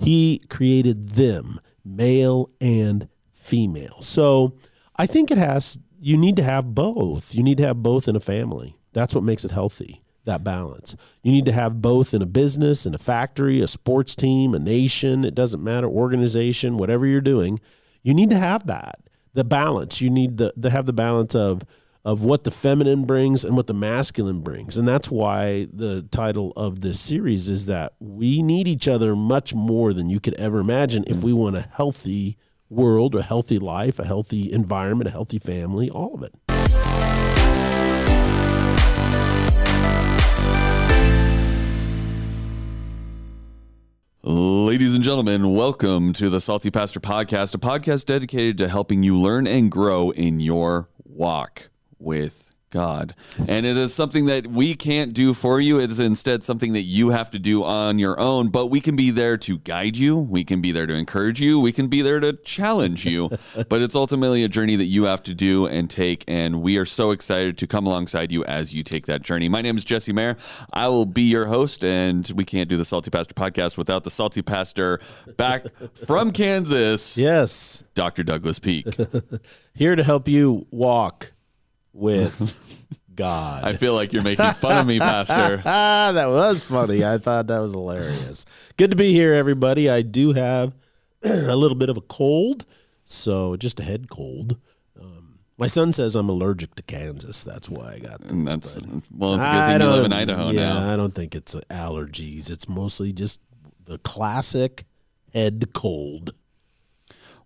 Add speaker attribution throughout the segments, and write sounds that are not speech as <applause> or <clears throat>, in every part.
Speaker 1: He created them, male and female. So I think it has, you need to have both. You need to have both in a family. That's what makes it healthy, that balance. You need to have both in a business, in a factory, a sports team, a nation, it doesn't matter, organization, whatever you're doing. You need to have that. The balance. You need to, have the balance of of what the feminine brings and what the masculine brings. And that's why the title of this series is that we need each other much more than you could ever imagine if mm. we want a healthy world, a healthy life, a healthy environment, a healthy family, all of it.
Speaker 2: Ladies and gentlemen, welcome to the Salty Pastor Podcast, a podcast dedicated to helping you learn and grow in your walk with God. And it is something that we can't do for you. It is instead something that you have to do on your own, but we can be there to guide you. We can be there to encourage you. We can be there to challenge you. <laughs> but it's ultimately a journey that you have to do and take. And we are so excited to come alongside you as you take that journey. My name is Jesse Mayer. I will be your host, and we can't do the Salty Pastor podcast without the Salty Pastor back <laughs> from Kansas.
Speaker 1: Yes.
Speaker 2: Dr. Douglas Peak. <laughs>
Speaker 1: Here to help you walk with <laughs> God.
Speaker 2: I feel like you're making fun of me, Pastor.
Speaker 1: Ah, <laughs> that was funny. I thought that was hilarious. Good to be here, everybody. I do have <clears throat> a little bit of a cold, so just a head cold. Um, my son says I'm allergic to Kansas. That's why I got this.
Speaker 2: And that's well, it's a good
Speaker 1: I
Speaker 2: thing you live in Idaho
Speaker 1: yeah,
Speaker 2: now.
Speaker 1: I don't think it's allergies. It's mostly just the classic head cold.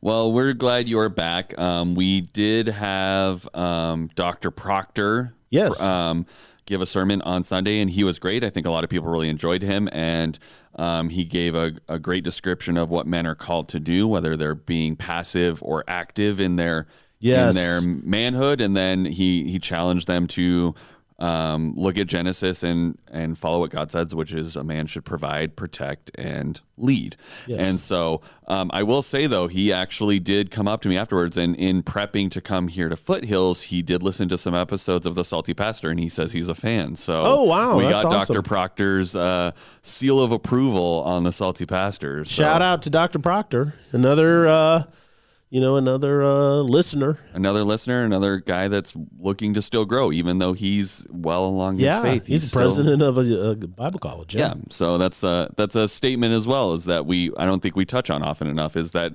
Speaker 2: Well, we're glad you're back. Um, we did have um, Dr. Proctor
Speaker 1: Yes.
Speaker 2: um, give a sermon on Sunday, and he was great. I think a lot of people really enjoyed him, and um, he gave a, a great description of what men are called to do, whether they're being passive or active in their
Speaker 1: Yes.
Speaker 2: in their manhood, and then he he challenged them to. Um, look at Genesis and and follow what God says, which is a man should provide, protect, and lead.
Speaker 1: Yes.
Speaker 2: And so um, I will say though, he actually did come up to me afterwards, and in prepping to come here to Foothills, he did listen to some episodes of the Salty Pastor, and he says he's a fan. So
Speaker 1: Oh, wow,
Speaker 2: we got
Speaker 1: awesome.
Speaker 2: Dr. Proctor's uh, seal of approval on the Salty Pastor. So
Speaker 1: Shout out to Dr. Proctor, another, uh, you know, another uh, listener.
Speaker 2: another listener, another guy that's looking to still grow, even though he's well along
Speaker 1: Yeah,
Speaker 2: his faith.
Speaker 1: he's, the
Speaker 2: still-
Speaker 1: president of a, a Bible college.
Speaker 2: Yeah, so that's a that's a statement as well. Is that we I don't think we touch on often enough. Is that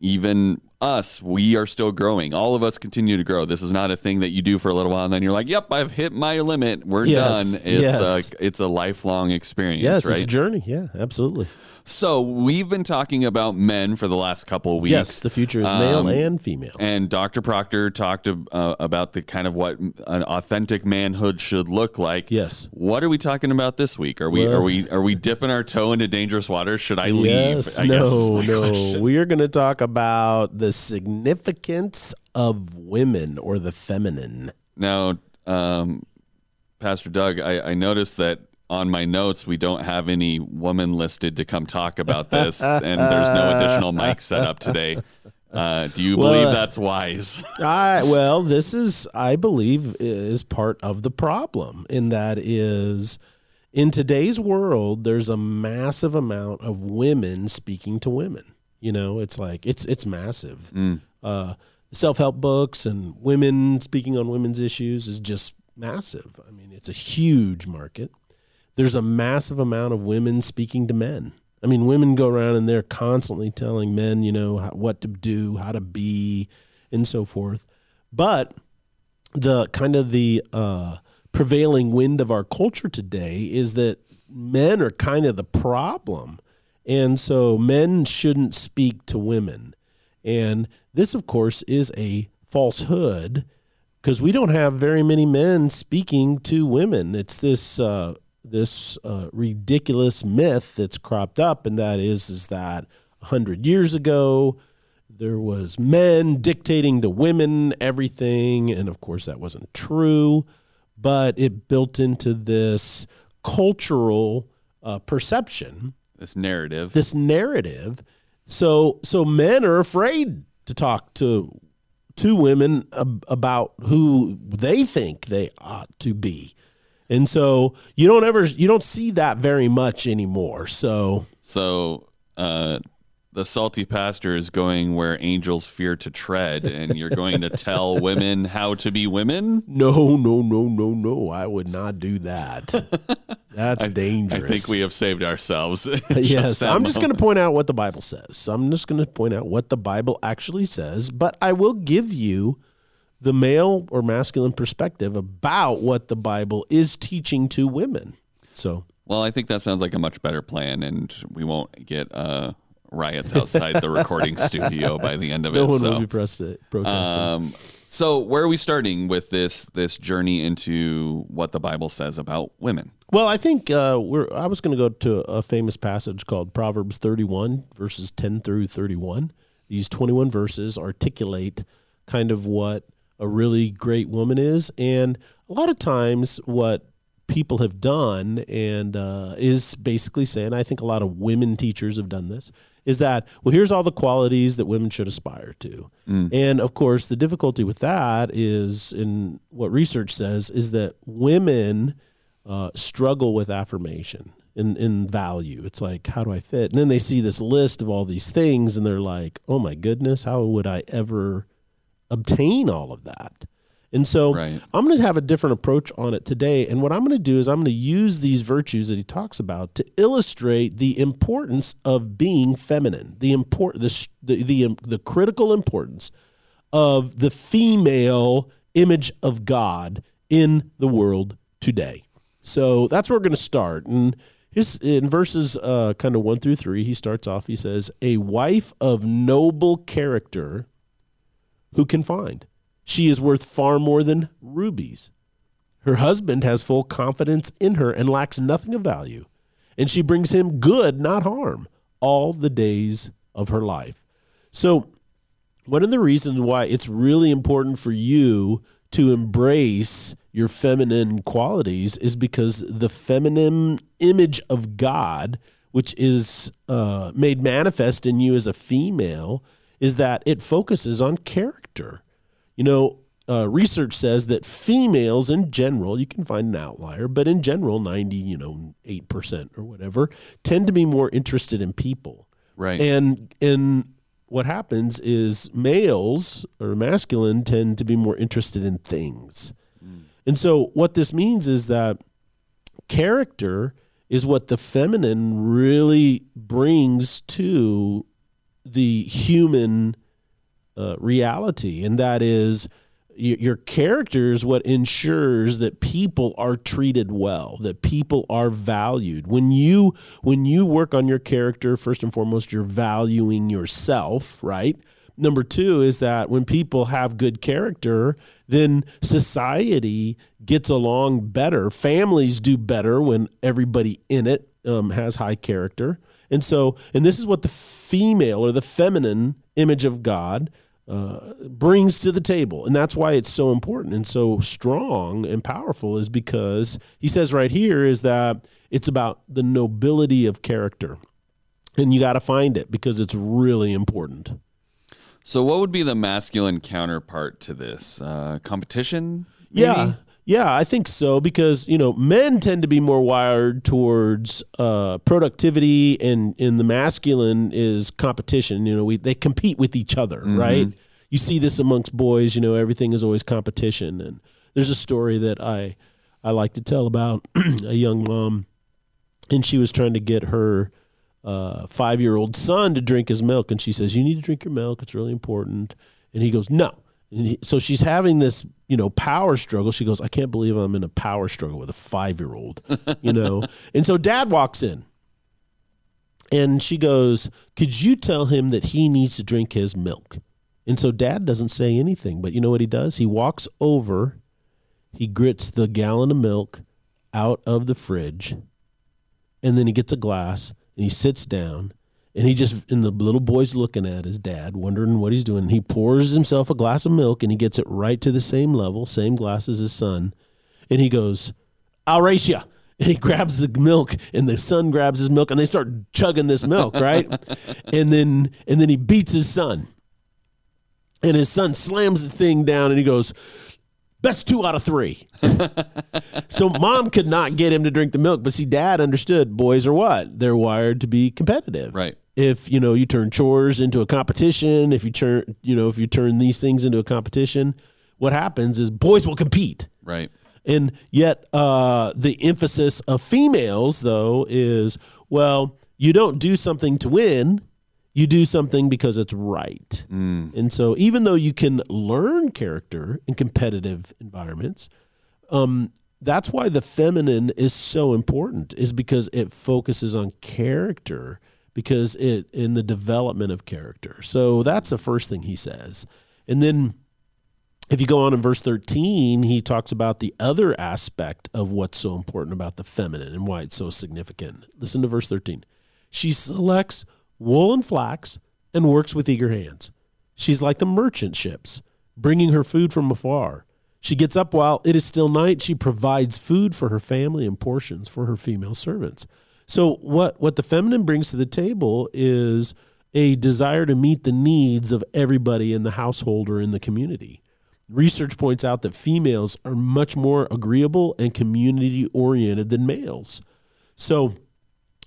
Speaker 2: even us, we are still growing. All of us continue to grow. This is not a thing that you do for a little while and then you're like, "Yep, I've hit my limit. We're
Speaker 1: Yes,
Speaker 2: done." It's
Speaker 1: yes.
Speaker 2: a it's a lifelong experience,
Speaker 1: Yes,
Speaker 2: right?
Speaker 1: it's a journey. Yeah, absolutely.
Speaker 2: so we've been talking about men for the last couple of weeks.
Speaker 1: Yes, the future is male
Speaker 2: Um,
Speaker 1: and female.
Speaker 2: And Dr. Proctor talked uh, about the kind of what an authentic manhood should look like.
Speaker 1: Yes.
Speaker 2: What are we talking about this week? Are we
Speaker 1: Well-
Speaker 2: are we are we dipping our toe into dangerous waters? Should I leave?
Speaker 1: Yes,
Speaker 2: I
Speaker 1: no, no.
Speaker 2: question.
Speaker 1: We are going to talk about the significance of women or the feminine.
Speaker 2: Now, um, Pastor Doug, I, I noticed that on my notes we don't have any woman listed to come talk about this, <laughs> and there's no additional mic set up today. Uh, do you believe
Speaker 1: uh,
Speaker 2: that's wise? <laughs>
Speaker 1: I well, this is I believe is part of the problem, and that is in today's world, there's a massive amount of women speaking to women. You know, it's like it's it's massive. Uh, Self help books and women speaking on women's issues is just massive. I mean, it's a huge market. There's a massive amount of women speaking to men. I mean, women go around and they're constantly telling men, you know, how, what to do, how to be, and so forth. But the kind of the uh, prevailing wind of our culture today is that men are kind of the problem. And so men shouldn't speak to women. And this, of course, is a falsehood because we don't have very many men speaking to women. It's this uh, this uh, ridiculous myth that's cropped up, and that is is that hundred years ago there was men dictating to women everything, and of course that wasn't true. But it built into this cultural uh, perception
Speaker 2: this narrative.
Speaker 1: this narrative. So so men are afraid to talk to to women ab- about who they think they ought to be. And so you don't ever you don't see that very much anymore. So
Speaker 2: So uh, the salty pastor is going where angels fear to tread, and you're going to tell <laughs> women how to be women.
Speaker 1: No, no, no, no, no. I would not do that. <laughs> That's dangerous.
Speaker 2: I think we have saved ourselves. <laughs>
Speaker 1: yes, I'm just going to point out what the Bible says. I'm just going to point out what the Bible actually says, but I will give you the male or masculine perspective about what the Bible is teaching to women. So,
Speaker 2: Well, I think that sounds like a much better plan, and we won't get uh, riots outside the recording <laughs> studio by the end of
Speaker 1: no
Speaker 2: it.
Speaker 1: one
Speaker 2: so.
Speaker 1: will be protest- protesting.
Speaker 2: Um, so where are we starting with this this journey into what the Bible says about women?
Speaker 1: Well, I think uh, we're. I was going to go to a famous passage called Proverbs 31, verses 10 through 31. These 21 verses articulate kind of what a really great woman is, and a lot of times what people have done and uh, is basically saying. I think a lot of women teachers have done this. Is that well? Here's all the qualities that women should aspire to, and of course, the difficulty with that is, in what research says, is that women uh, struggle with affirmation in, in value. It's like, how do I fit? And then they see this list of all these things and they're like, oh my goodness, how would I ever obtain all of that? And so
Speaker 2: Right.
Speaker 1: I'm going to have a different approach on it today. And what I'm going to do is I'm going to use these virtues that he talks about to illustrate the importance of being feminine, the import, the, the, the, the critical importance of the female image of God in the world today. So that's where we're going to start. And his, in verses uh, kind of one through three, he starts off, he says, A wife of noble character who can find? She is worth far more than rubies. Her husband has full confidence in her and lacks nothing of value. And she brings him good, not harm, all the days of her life. So, one of the reasons why it's really important for you to embrace your feminine qualities is because the feminine image of God, which is uh, made manifest in you as a female, is that it focuses on character. You know, uh, research says that females in general, you can find an outlier, but in general, 90, you know, 8% or whatever, tend to be more interested in people.
Speaker 2: Right.
Speaker 1: And and what happens is males or masculine tend to be more interested in things. And so what this means is that character is what the feminine really brings to the human uh, reality, and that is your character is what ensures that people are treated well, that people are valued. When you when you work on your character, first and foremost, you're valuing yourself, right? Number two is that when people have good character, then society gets along better. Families do better when everybody in it um, has high character. And so, and this is what the female or the feminine image of God uh, brings to the table. And that's why it's so important and so strong and powerful, is because he says right here is that it's about the nobility of character. And you got to find it because it's really important.
Speaker 2: So, what would be the masculine counterpart to this? Uh, competition? maybe?
Speaker 1: Yeah. Yeah, I think so because you know men tend to be more wired towards uh, productivity, and and the masculine is competition. You know, we they compete with each other, right? You see this amongst boys. You know, everything is always competition. And there's a story that I I like to tell about <clears throat> a young mom, and she was trying to get her uh, five year old son to drink his milk, and she says, "You need to drink your milk. It's really important." And he goes, "No." And he, so she's having this, you know, power struggle. She goes, "I can't believe I'm in a power struggle with a five year old," you know. <laughs> and so dad walks in, and she goes, "Could you tell him that he needs to drink his milk?" And so dad doesn't say anything, but you know what he does? He walks over, he grits the gallon of milk out of the fridge, and then he gets a glass and he sits down and he just and the little boy's looking at his dad wondering what he's doing he pours himself a glass of milk and he gets it right to the same level same glass as his son and he goes i'll race you <laughs> and he grabs the milk and the son grabs his milk and they start chugging this milk right <laughs> and then and then he beats his son and his son slams the thing down and he goes best two out of three <laughs> so mom could not get him to drink the milk, but see, dad understood boys are what? They're wired to be competitive.
Speaker 2: Right.
Speaker 1: If you know you turn chores into a competition, if you turn you know if you turn these things into a competition, what happens is boys will compete.
Speaker 2: Right.
Speaker 1: And yet, uh, the emphasis of females, though, is well, you don't do something to win, you do something because it's right. And so, even though you can learn character in competitive environments, um, that's why the feminine is so important, is because it focuses on character, because it in the development of character. So that's the first thing he says, and then if you go on in verse 13, he talks about the other aspect of what's so important about the feminine and why it's so significant. Listen to verse 13. She selects wool and flax and works with eager hands. She's like the merchant ships, bringing her food from afar. She gets up while it is still night. She provides food for her family and portions for her female servants. So, what, what the feminine brings to the table is a desire to meet the needs of everybody in the household or in the community. Research points out that females are much more agreeable and community oriented than males. So,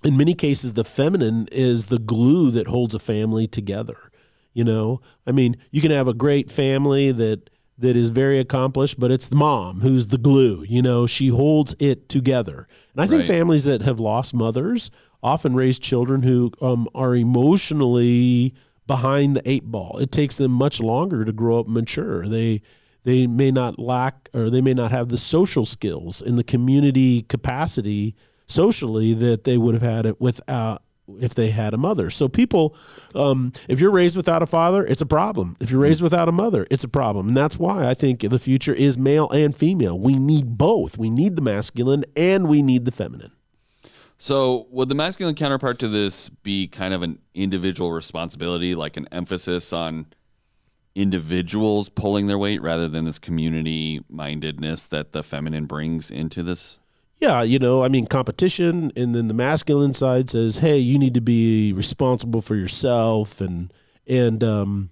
Speaker 1: in many cases, the feminine is the glue that holds a family together. You know, I mean, you can have a great family that that is very accomplished, but it's the mom who's the glue. You know, she holds it together. And I think
Speaker 2: Right.
Speaker 1: families that have lost mothers often raise children who um, are emotionally behind the eight ball. It takes them much longer to grow up mature. They they may not lack or they may not have the social skills and the community capacity socially that they would have had it without if they had a mother. So people, um, if you're raised without a father, it's a problem. If you're raised without a mother, it's a problem, and that's why I think the future is male and female. We need both. We need the masculine and we need the feminine.
Speaker 2: So, would the masculine counterpart to this be kind of an individual responsibility, like an emphasis on individuals pulling their weight rather than this community mindedness that the feminine brings into this?
Speaker 1: Yeah, you know, I mean, competition, and then the masculine side says, "Hey, you need to be responsible for yourself," and and um,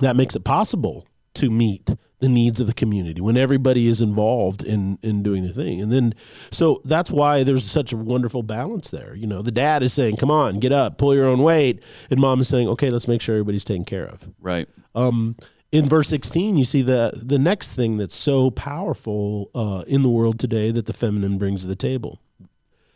Speaker 1: that makes it possible to meet the needs of the community when everybody is involved in in doing the thing. And then, so that's why there's such a wonderful balance there. You know, the dad is saying, "Come on, get up, pull your own weight," and mom is saying, "Okay, let's make sure everybody's taken care of."
Speaker 2: Right.
Speaker 1: um, in verse 16 you see the the next thing that's so powerful uh, in the world today that the feminine brings to the table.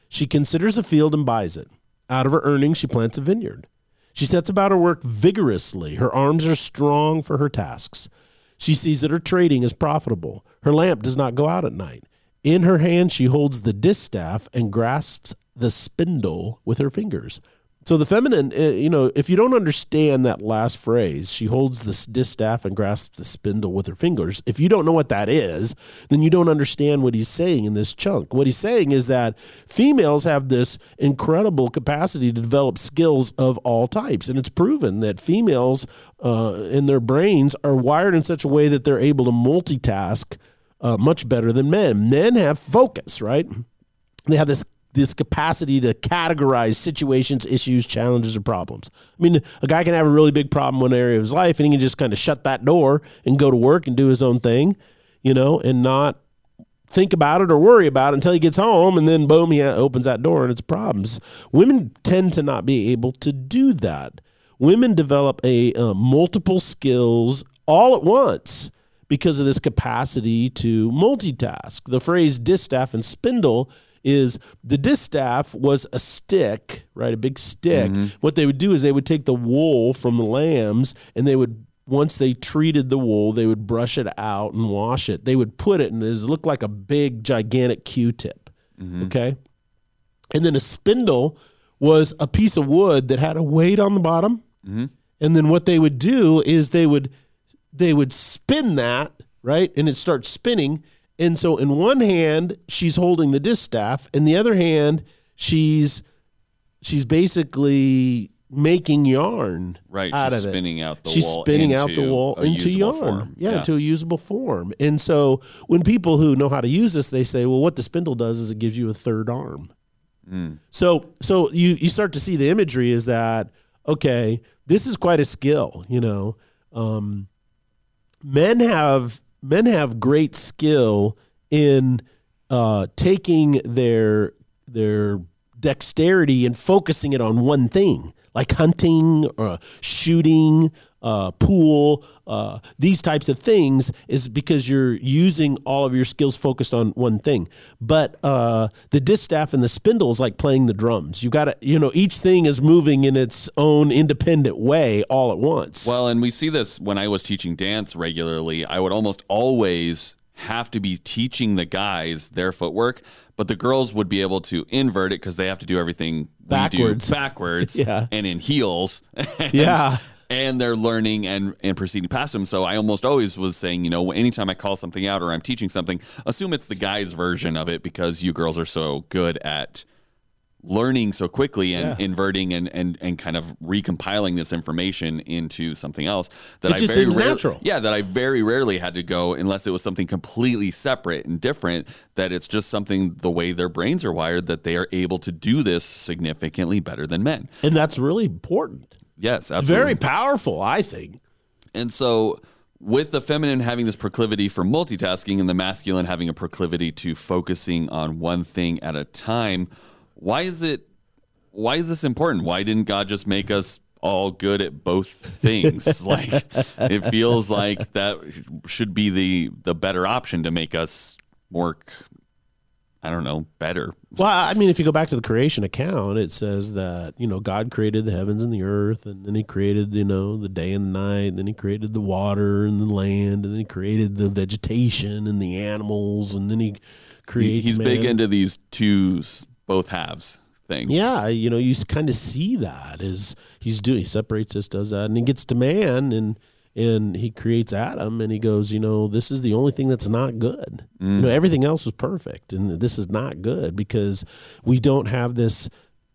Speaker 1: She considers a field and buys it. Out of her earnings she plants a vineyard. She sets about her work vigorously. Her arms are strong for her tasks. She sees that her trading is profitable. Her lamp does not go out at night. In her hand she holds the distaff and grasps the spindle with her fingers so the feminine, uh, you know, if you don't understand that last phrase, she holds the distaff and grasps the spindle with her fingers. If you don't know what that is, then you don't understand what he's saying in this chunk. What he's saying is that females have this incredible capacity to develop skills of all types, and it's proven that females uh, in their brains are wired in such a way that they're able to multitask uh, much better than men. Men have focus, right? they have this this capacity to categorize situations, issues, challenges, or problems. I mean, a guy can have a really big problem in one area of his life, and he can just kind of shut that door and go to work and do his own thing, you know, and not think about it or worry about it until he gets home, and then boom, he opens that door and it's problems. Women tend to not be able to do that. Women develop a uh, multiple skills all at once because of this capacity to multitask. The phrase distaff and spindle is the distaff was a stick, right? A big stick. Mm-hmm. What they would do is they would take the wool from the lambs and they would once they treated the wool, they would brush it out and wash it. They would put it and it looked like a big gigantic Q-tip. Mm-hmm. Okay? And then a spindle was a piece of wood that had a weight on the bottom. Mm-hmm. And then what they would do is they would they would spin that, right? And it starts spinning. And so in one hand, she's holding the distaff, and the other hand, she's she's basically making yarn
Speaker 2: Right,
Speaker 1: out
Speaker 2: she's
Speaker 1: of it.
Speaker 2: spinning out the
Speaker 1: she's
Speaker 2: wool
Speaker 1: spinning out the
Speaker 2: a
Speaker 1: into yarn,
Speaker 2: form.
Speaker 1: Yeah,
Speaker 2: Yeah.
Speaker 1: into a usable form. And so when people who know how to use this, they say, well, what the spindle does is it gives you a third arm.
Speaker 2: Mm.
Speaker 1: So so you you start to see the imagery is that okay, this is quite a skill, you know. Um, men have men have great skill in uh, taking their their dexterity and focusing it on one thing. like hunting or shooting, uh, pool, uh, these types of things, is because you're using all of your skills focused on one thing. But uh, the distaff and the spindle is like playing the drums. You got to, you know, each thing is moving in its own independent way all at once.
Speaker 2: Well, and we see this when I was teaching dance regularly. I would almost always have to be teaching the guys their footwork, but the girls would be able to invert it because they have to do everything we do
Speaker 1: Backwards. <laughs>
Speaker 2: backwards
Speaker 1: Yeah.
Speaker 2: and in heels. <laughs> And-
Speaker 1: Yeah.
Speaker 2: And they're learning and, and proceeding past them. So I almost always was saying, you know, anytime I call something out or I'm teaching something, assume it's the guys' version of it because you girls are so good at learning so quickly and
Speaker 1: Yeah.
Speaker 2: inverting and, and, and kind of recompiling this information into something else that
Speaker 1: It
Speaker 2: I very rarely-
Speaker 1: natural.
Speaker 2: yeah, that I very rarely had to go unless it was something completely separate and different. That it's just something the way their brains are wired that they are able to do this significantly better than men.
Speaker 1: and that's really important.
Speaker 2: Yes, absolutely.
Speaker 1: very powerful, I think.
Speaker 2: And so, with the feminine having this proclivity for multitasking and the masculine having a proclivity to focusing on one thing at a time, why is it? Why is this important? Why didn't God just make us all good at both things? <laughs> like, it feels like that should be the the better option to make us more. I don't know, better.
Speaker 1: Well, I mean, if you go back to the creation account, it says that you know God created the heavens and the earth, and then He created you know the day and the night, and then He created the water and the land, and then He created the vegetation and the animals, and then He
Speaker 2: He-
Speaker 1: creates.
Speaker 2: He's big into these two, both halves thing.
Speaker 1: Yeah, you know, you kind of see that as he's doing. He separates this, does that, and he gets to man, and and he creates Adam, and he goes, you know, this is the only thing that's not good. You know, mm. everything else was perfect, and this is not good because we don't have this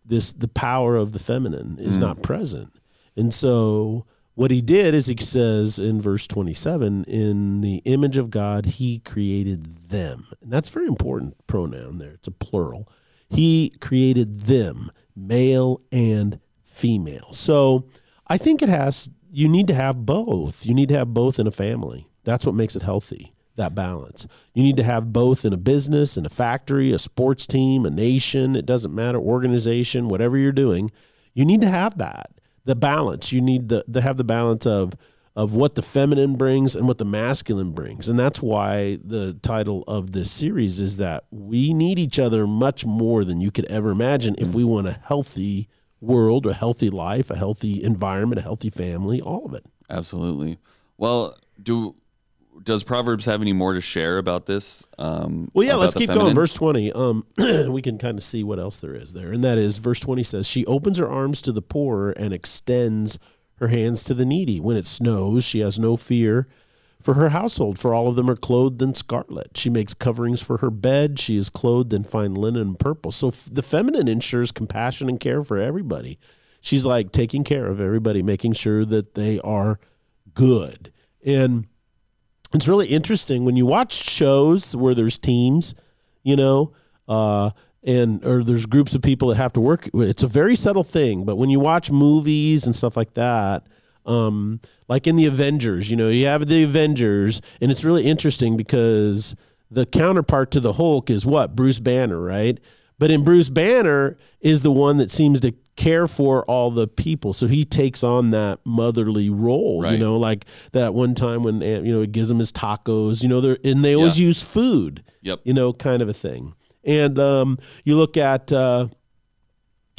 Speaker 1: this the power of the feminine is mm. not present, and so. What he did is he says in verse 27, in the image of God, he created them. And that's very important pronoun there. It's a plural. He created them, male and female. So I think it has, you need to have both. You need to have both in a family. That's what makes it healthy, that balance. You need to have both in a business, in a factory, a sports team, a nation. It doesn't matter, organization, whatever you're doing. You need to have that, the balance. You need to, to have the balance of, of what the feminine brings and what the masculine brings. And that's why the title of this series is that we need each other much more than you could ever imagine if we want a healthy world, a healthy life, a healthy environment, a healthy family, all of it.
Speaker 2: Absolutely. Well, do does Proverbs have any more to share about this? Um,
Speaker 1: Well, yeah, let's keep
Speaker 2: feminine?
Speaker 1: going. Verse 20, um, <clears throat> we can kind of see what else there is there. And that is, verse 20 says, She opens her arms to the poor and extends her hands to the needy. When it snows, she has no fear for her household, for all of them are clothed in scarlet. She makes coverings for her bed. She is clothed in fine linen and purple. So f- the feminine ensures compassion and care for everybody. She's like taking care of everybody, making sure that they are good. And it's really interesting when you watch shows where there's teams, you know, uh, and or there's groups of people that have to work. It's a very subtle thing, but when you watch movies and stuff like that, um, like in the Avengers, you know, you have the Avengers, and it's really interesting because the counterpart to the Hulk is what Bruce Banner, right? But in Bruce Banner is the one that seems to care for all the people, so he takes on that motherly role. You know, like that one time when uh, you know he gives him his tacos. You know, they're and they always
Speaker 2: Yeah.
Speaker 1: use food.
Speaker 2: Yep.
Speaker 1: You know, kind of a thing. And um, you look at. Uh,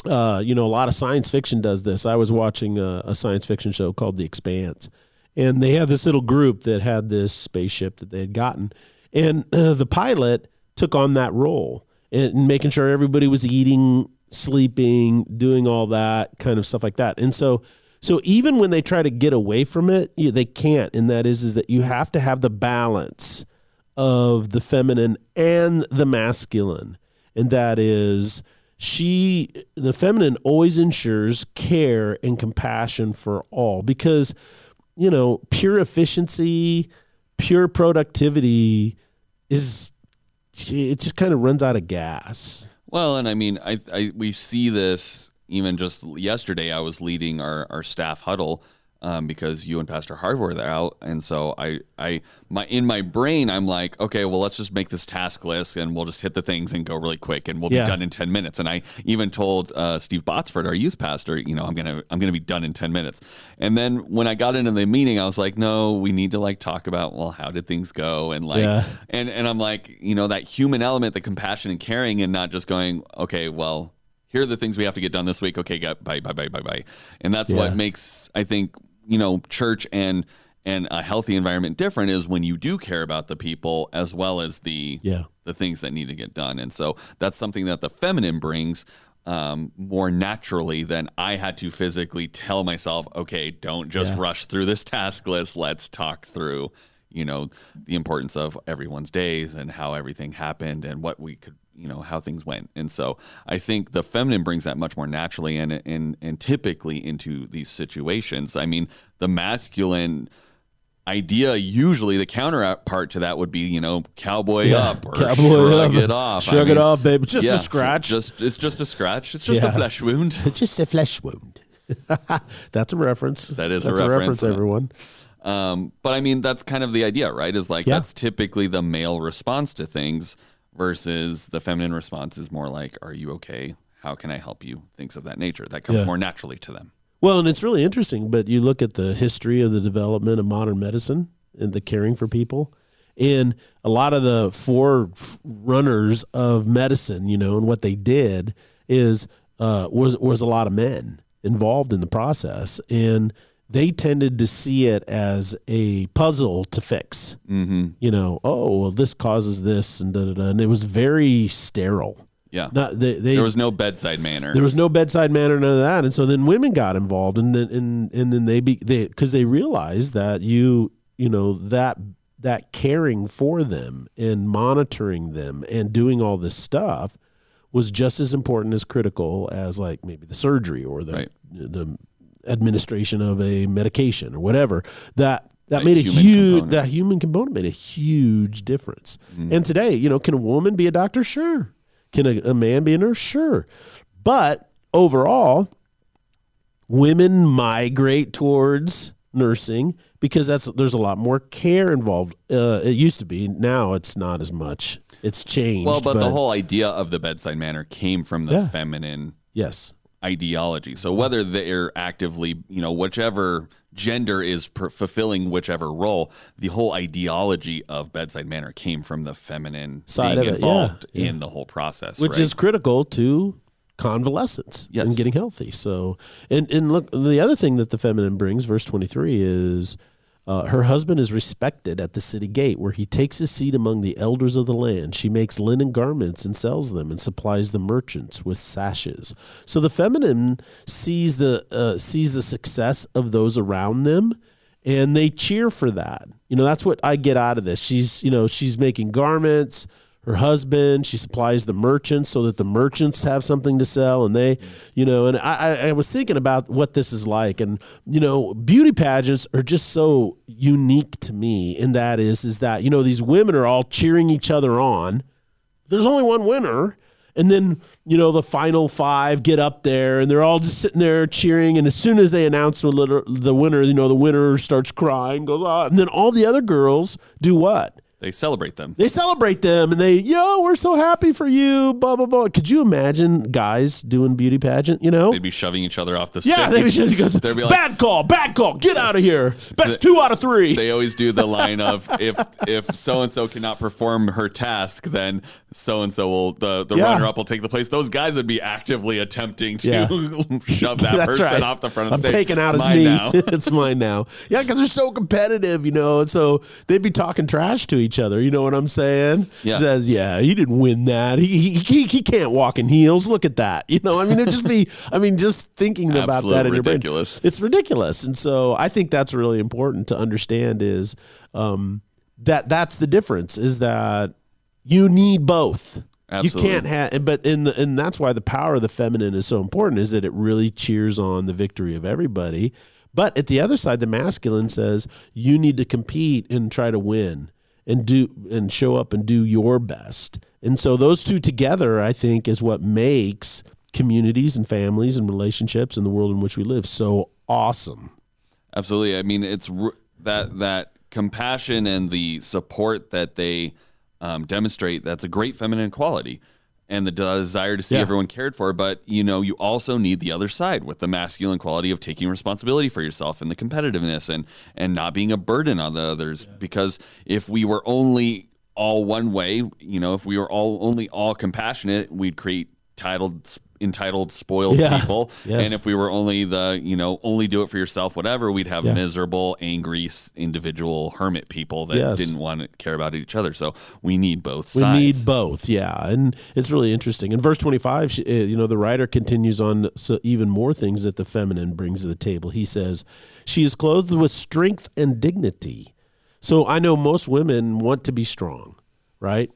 Speaker 1: uh, you know, a lot of science fiction does this. I was watching a, a science fiction show called The Expanse, and they had this little group that had this spaceship that they had gotten, and uh, <clears throat> the pilot took on that role and making sure everybody was eating, sleeping, doing all that kind of stuff like that. And so, so even when they try to get away from it, you, they can't. And that is, is that you have to have the balance of the feminine and the masculine, and that is she the feminine always ensures care and compassion for all because you know pure efficiency pure productivity is it just kind of runs out of gas
Speaker 2: Well, and I mean, I, I we see this even just yesterday. I was leading our our staff huddle, um, because you and Pastor Harv were there out, and so I, I, my in my brain, I'm like, okay, well, let's just make this task list, and we'll just hit the things and go really quick, and we'll
Speaker 1: Yeah.
Speaker 2: be done in ten minutes. And I even told uh, Steve Botsford, our youth pastor, you know, I'm gonna, I'm gonna be done in ten minutes. And then when I got into the meeting, I was like, no, we need to like talk about, well, how did things go, and like,
Speaker 1: Yeah.
Speaker 2: and and I'm like, you know, that human element, the compassion and caring, and not just going, okay, well. Here are the things we have to get done this week. Okay, bye, bye, bye, bye, bye. And that's
Speaker 1: Yeah.
Speaker 2: what makes I think you know church and and a healthy environment different is when you do care about the people as well as the
Speaker 1: Yeah.
Speaker 2: the things that need to get done. And so that's something that the feminine brings um, more naturally than I had to physically tell myself, okay, don't just
Speaker 1: Yeah.
Speaker 2: rush through this task list. Let's talk through, you know, the importance of everyone's days and how everything happened and what we could, you know, how things went. And so I think the feminine brings that much more naturally and and and typically into these situations. I mean, the masculine idea usually the counterpart to that would be you know cowboy
Speaker 1: Yeah.
Speaker 2: up or
Speaker 1: Cowboy
Speaker 2: shrug
Speaker 1: up.
Speaker 2: it off I
Speaker 1: Shrug it
Speaker 2: mean,
Speaker 1: off, babe. Just
Speaker 2: yeah,
Speaker 1: a scratch.
Speaker 2: just it's just a scratch it's just
Speaker 1: Yeah.
Speaker 2: a flesh wound <laughs>
Speaker 1: It's just a flesh wound. <laughs> That's a reference.
Speaker 2: That is a
Speaker 1: That's
Speaker 2: reference.
Speaker 1: everyone.
Speaker 2: um, but i mean that's kind of the idea right is like that's typically the male response to things versus the feminine response is more like are you okay how can i help you things of that nature that comes
Speaker 1: Yeah.
Speaker 2: more naturally to them
Speaker 1: Well, and it's really interesting, but you look at the history of the development of modern medicine and the caring for people. And a lot of the forerunners of medicine, you know, and what they did is uh, was was a lot of men involved in the process, and they tended to see it as a puzzle to fix.
Speaker 2: mm-hmm.
Speaker 1: You know, oh, well, this causes this, and da da da, and it was very sterile.
Speaker 2: yeah
Speaker 1: Not they, they
Speaker 2: there was no bedside manner
Speaker 1: there was no bedside manner, none of that, and so then women got involved, and then and and then they be they because they realized that you you know that that caring for them and monitoring them and doing all this stuff was just as important as critical as like maybe the surgery or the
Speaker 2: Right.
Speaker 1: the administration of a medication or whatever that. That
Speaker 2: That
Speaker 1: made a huge that human component made a huge difference.
Speaker 2: Mm-hmm.
Speaker 1: And today, you know, can a woman be a doctor? Sure. Can a, a man be a nurse? Sure. But overall, women migrate towards nursing because that's there's a lot more care involved. Uh, it used to be. Now it's not as much. It's changed.
Speaker 2: well but, the whole idea of the bedside manner came from the
Speaker 1: Yeah.
Speaker 2: feminine
Speaker 1: yes,
Speaker 2: ideology. So whether they're actively, you know, whichever gender is per- fulfilling whichever role, the whole ideology of bedside manner came from the feminine
Speaker 1: Side
Speaker 2: being
Speaker 1: of it, yeah,
Speaker 2: involved
Speaker 1: yeah.
Speaker 2: in the whole process,
Speaker 1: which
Speaker 2: right?
Speaker 1: is critical to convalescence
Speaker 2: Yes.
Speaker 1: and getting healthy. So, and and look, the other thing that the feminine brings, verse twenty three, is uh, her husband is respected at the city gate, where he takes his seat among the elders of the land. She makes linen garments and sells them, and supplies the merchants with sashes. So the feminine sees the uh, sees the success of those around them. And they cheer for that. You know, that's what I get out of this. She's, you know, she's making garments her husband. She supplies the merchants so that the merchants have something to sell, and they, you know. And I, I, was thinking about what this is like, and you know, beauty pageants are just so unique to me. And that is, is that you know these women are all cheering each other on. There's only one winner. And then, you know, the final five get up there and they're all just sitting there cheering. And as soon as they announce the, the winner, you know, the winner starts crying, goes, ah. And then all the other girls do what?
Speaker 2: They celebrate them.
Speaker 1: They celebrate them and they, yo, we're so happy for you, blah, blah, blah. Could you imagine guys doing beauty pageant, you know?
Speaker 2: They'd be shoving each other off the stage.
Speaker 1: yeah,
Speaker 2: stage.
Speaker 1: they would just go,
Speaker 2: They'd be like,
Speaker 1: bad call, bad call, get out of here. Best two out of three.
Speaker 2: they always do the line of <laughs> if if so and so cannot perform her task, then so and so will the the
Speaker 1: Yeah.
Speaker 2: runner up will take the place. Those guys would be actively attempting to
Speaker 1: Yeah. <laughs>
Speaker 2: shove that <laughs> person
Speaker 1: right.
Speaker 2: off the front of
Speaker 1: I'm
Speaker 2: the stage.
Speaker 1: taking out
Speaker 2: It's
Speaker 1: his knee. it's mine now. Yeah, because they're so competitive, you know. And so they'd be talking trash to each other. You know what I'm saying?
Speaker 2: Yeah.
Speaker 1: Says, yeah, he didn't win that. He, he he he can't walk in heels. Look at that. You know, I mean, it'd just be. <laughs> I mean, just thinking about that in your brain, it's ridiculous. And so I think that's really important to understand is um, that that's the difference. Is that you need both.
Speaker 2: Absolutely.
Speaker 1: You can't have, but in the, and that's why the power of the feminine is so important. Is that it really cheers on the victory of everybody. But at the other side, the masculine says you need to compete and try to win and do and show up and do your best. And so those two together, I think, is what makes communities and families and relationships and the world in which we live so awesome.
Speaker 2: Absolutely. I mean, it's that that compassion and the support that they um, demonstrate. That's a great feminine quality, and the desire to see
Speaker 1: Yeah.
Speaker 2: everyone cared for. But you know, you also need the other side with the masculine quality of taking responsibility for yourself and the competitiveness and and not being a burden on the others. Because if we were only all one way, you know, if we were all only all compassionate, we'd create titled entitled spoiled
Speaker 1: Yeah.
Speaker 2: people
Speaker 1: Yes.
Speaker 2: and if we were only the you know only do it for yourself whatever we'd have
Speaker 1: Yeah.
Speaker 2: miserable angry individual hermit people that
Speaker 1: Yes.
Speaker 2: didn't want to care about each other so we need both
Speaker 1: We need both, yeah, and it's really interesting. In verse twenty-five, she, uh, you know, the writer continues on so even more things that the feminine brings to the table. He says, "She is clothed with strength and dignity." So I know most women want to be strong, right?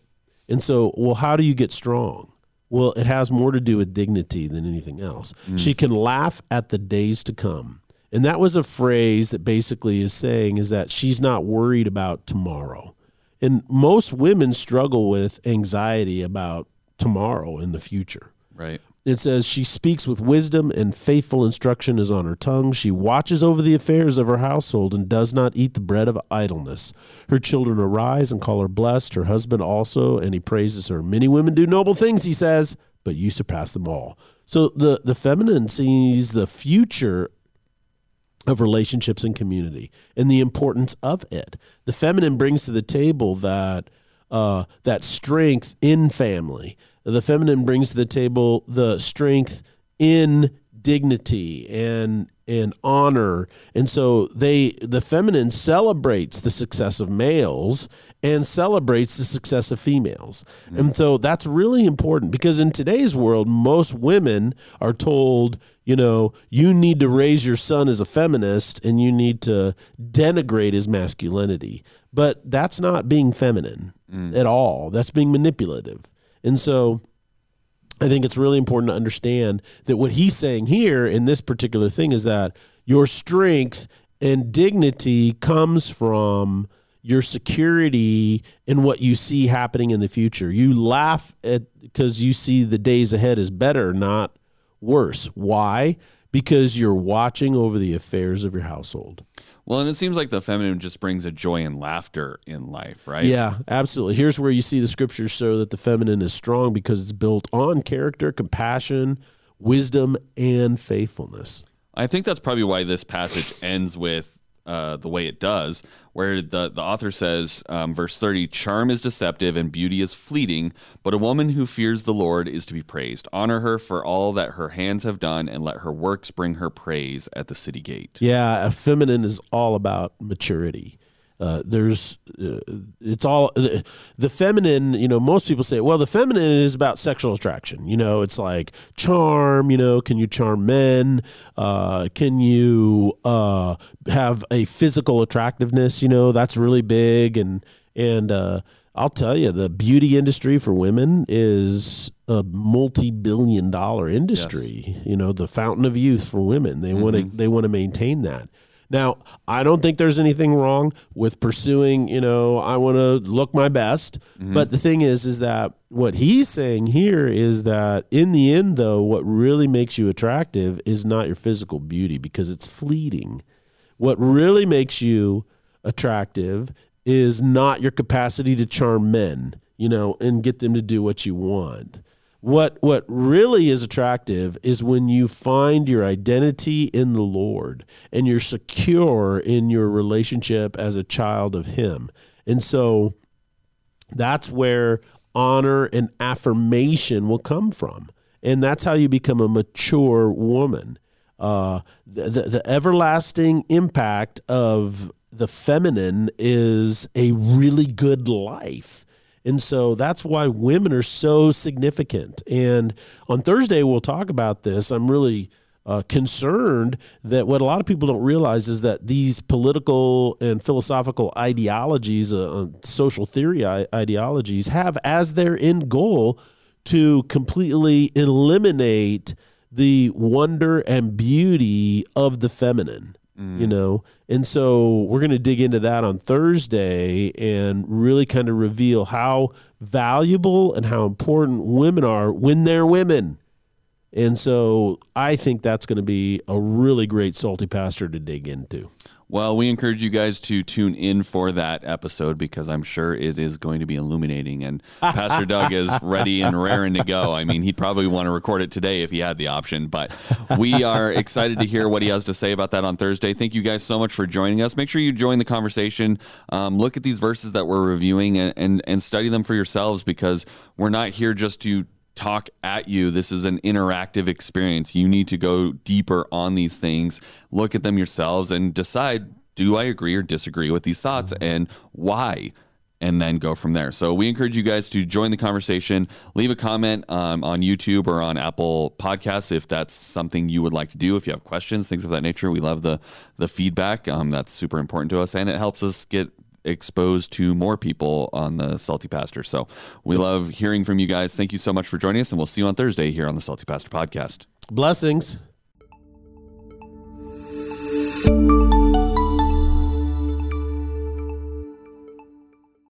Speaker 1: And so, well, how do you get strong? Well, it has more to do with dignity than anything else. Mm. She can laugh at the days to come. And that was a phrase that basically is saying is that she's not worried about tomorrow. And most women struggle with anxiety about tomorrow in the future.
Speaker 2: right
Speaker 1: It says she speaks with wisdom and faithful instruction is on her tongue. She watches over the affairs of her household and does not eat the bread of idleness. Her children arise and call her blessed, her husband also, and he praises her. Many women do noble things, he says, but you surpass them all. So the, the feminine sees the future of relationships and community and the importance of it. The feminine brings to the table that uh, that strength in family. The feminine brings to the table the strength in dignity and and honor. And so they the feminine celebrates the success of males and celebrates the success of females. Mm-hmm. And so that's really important because in today's world most women are told, you know, you need to raise your son as a feminist and you need to denigrate his masculinity. But that's not being feminine mm. at all. That's being manipulative. And so I think it's really important to understand that what he's saying here in this particular thing is that your strength and dignity comes from your security in what you see happening in the future. You laugh at because you see the days ahead is better, not worse. Why? Because you're watching over the affairs of your household.
Speaker 2: Well and it seems like the feminine just brings a joy and laughter in life right
Speaker 1: Yeah, absolutely. Here's where you see the scriptures show that the feminine is strong because it's built on character, compassion, wisdom, and faithfulness.
Speaker 2: I think that's probably why this passage ends with uh, the way it does, where the, the author says, um, verse 30, charm is deceptive and beauty is fleeting, but a woman who fears the Lord is to be praised. Honor her for all that her hands have done, and let her works bring her praise at the city gate.
Speaker 1: Yeah, a feminine is all about maturity. Uh, there's, uh, it's all the, the feminine. You know, most people say, well, the feminine is about sexual attraction. You know, it's like charm. You know, can you charm men? Uh, can you uh, have a physical attractiveness? You know, that's really big. And and uh, I'll tell you, the beauty industry for women is a multi-billion dollar industry. You know, the fountain of youth for women. They want to they want to maintain that. Now, I don't think there's anything wrong with pursuing, you know, I want to look my best. Mm-hmm. But the thing is, is that what he's saying here is that in the end, though, what really makes you attractive is not your physical beauty because it's fleeting. What really makes you attractive is not your capacity to charm men, you know, and get them to do what you want. What what really is attractive is when you find your identity in the Lord and you're secure in your relationship as a child of him. And so that's where honor and affirmation will come from. And that's how you become a mature woman. Uh, the, the, the everlasting impact of the feminine is a really good life. And so that's why women are so significant. And on Thursday, we'll talk about this. I'm really uh, concerned that what a lot of people don't realize is that these political and philosophical ideologies, uh, uh, social theory ideologies, have as their end goal to completely eliminate the wonder and beauty of the feminine you know and so we're going to dig into that on thursday and really kind of reveal how valuable and how important women are when they're women And so I think that's going to be a really great salty pastor to dig into.
Speaker 2: Well, we encourage you guys to tune in for that episode because I'm sure it is going to be illuminating. And Pastor Doug is <laughs> ready and raring to go. I mean, he'd probably want to record it today if he had the option, but we are excited to hear what he has to say about that on Thursday. Thank you guys so much for joining us. Make sure you join the conversation. Um, look at these verses that we're reviewing and, and, and study them for yourselves because we're not here just to talk at you. This is an interactive experience. You need to go deeper on these things, look at them yourselves, and decide do I agree or disagree with these thoughts and why? And then go from there. So we encourage you guys to join the conversation. Leave a comment um, on YouTube or on Apple Podcasts if that's something you would like to do. If you have questions, things of that nature, we love the the feedback. Um, that's super important to us, and it helps us get exposed to more people on the Salty Pastor. So we love hearing from you guys. Thank you so much for joining us, and we'll see you on Thursday here on the Salty Pastor Podcast.
Speaker 1: Blessings.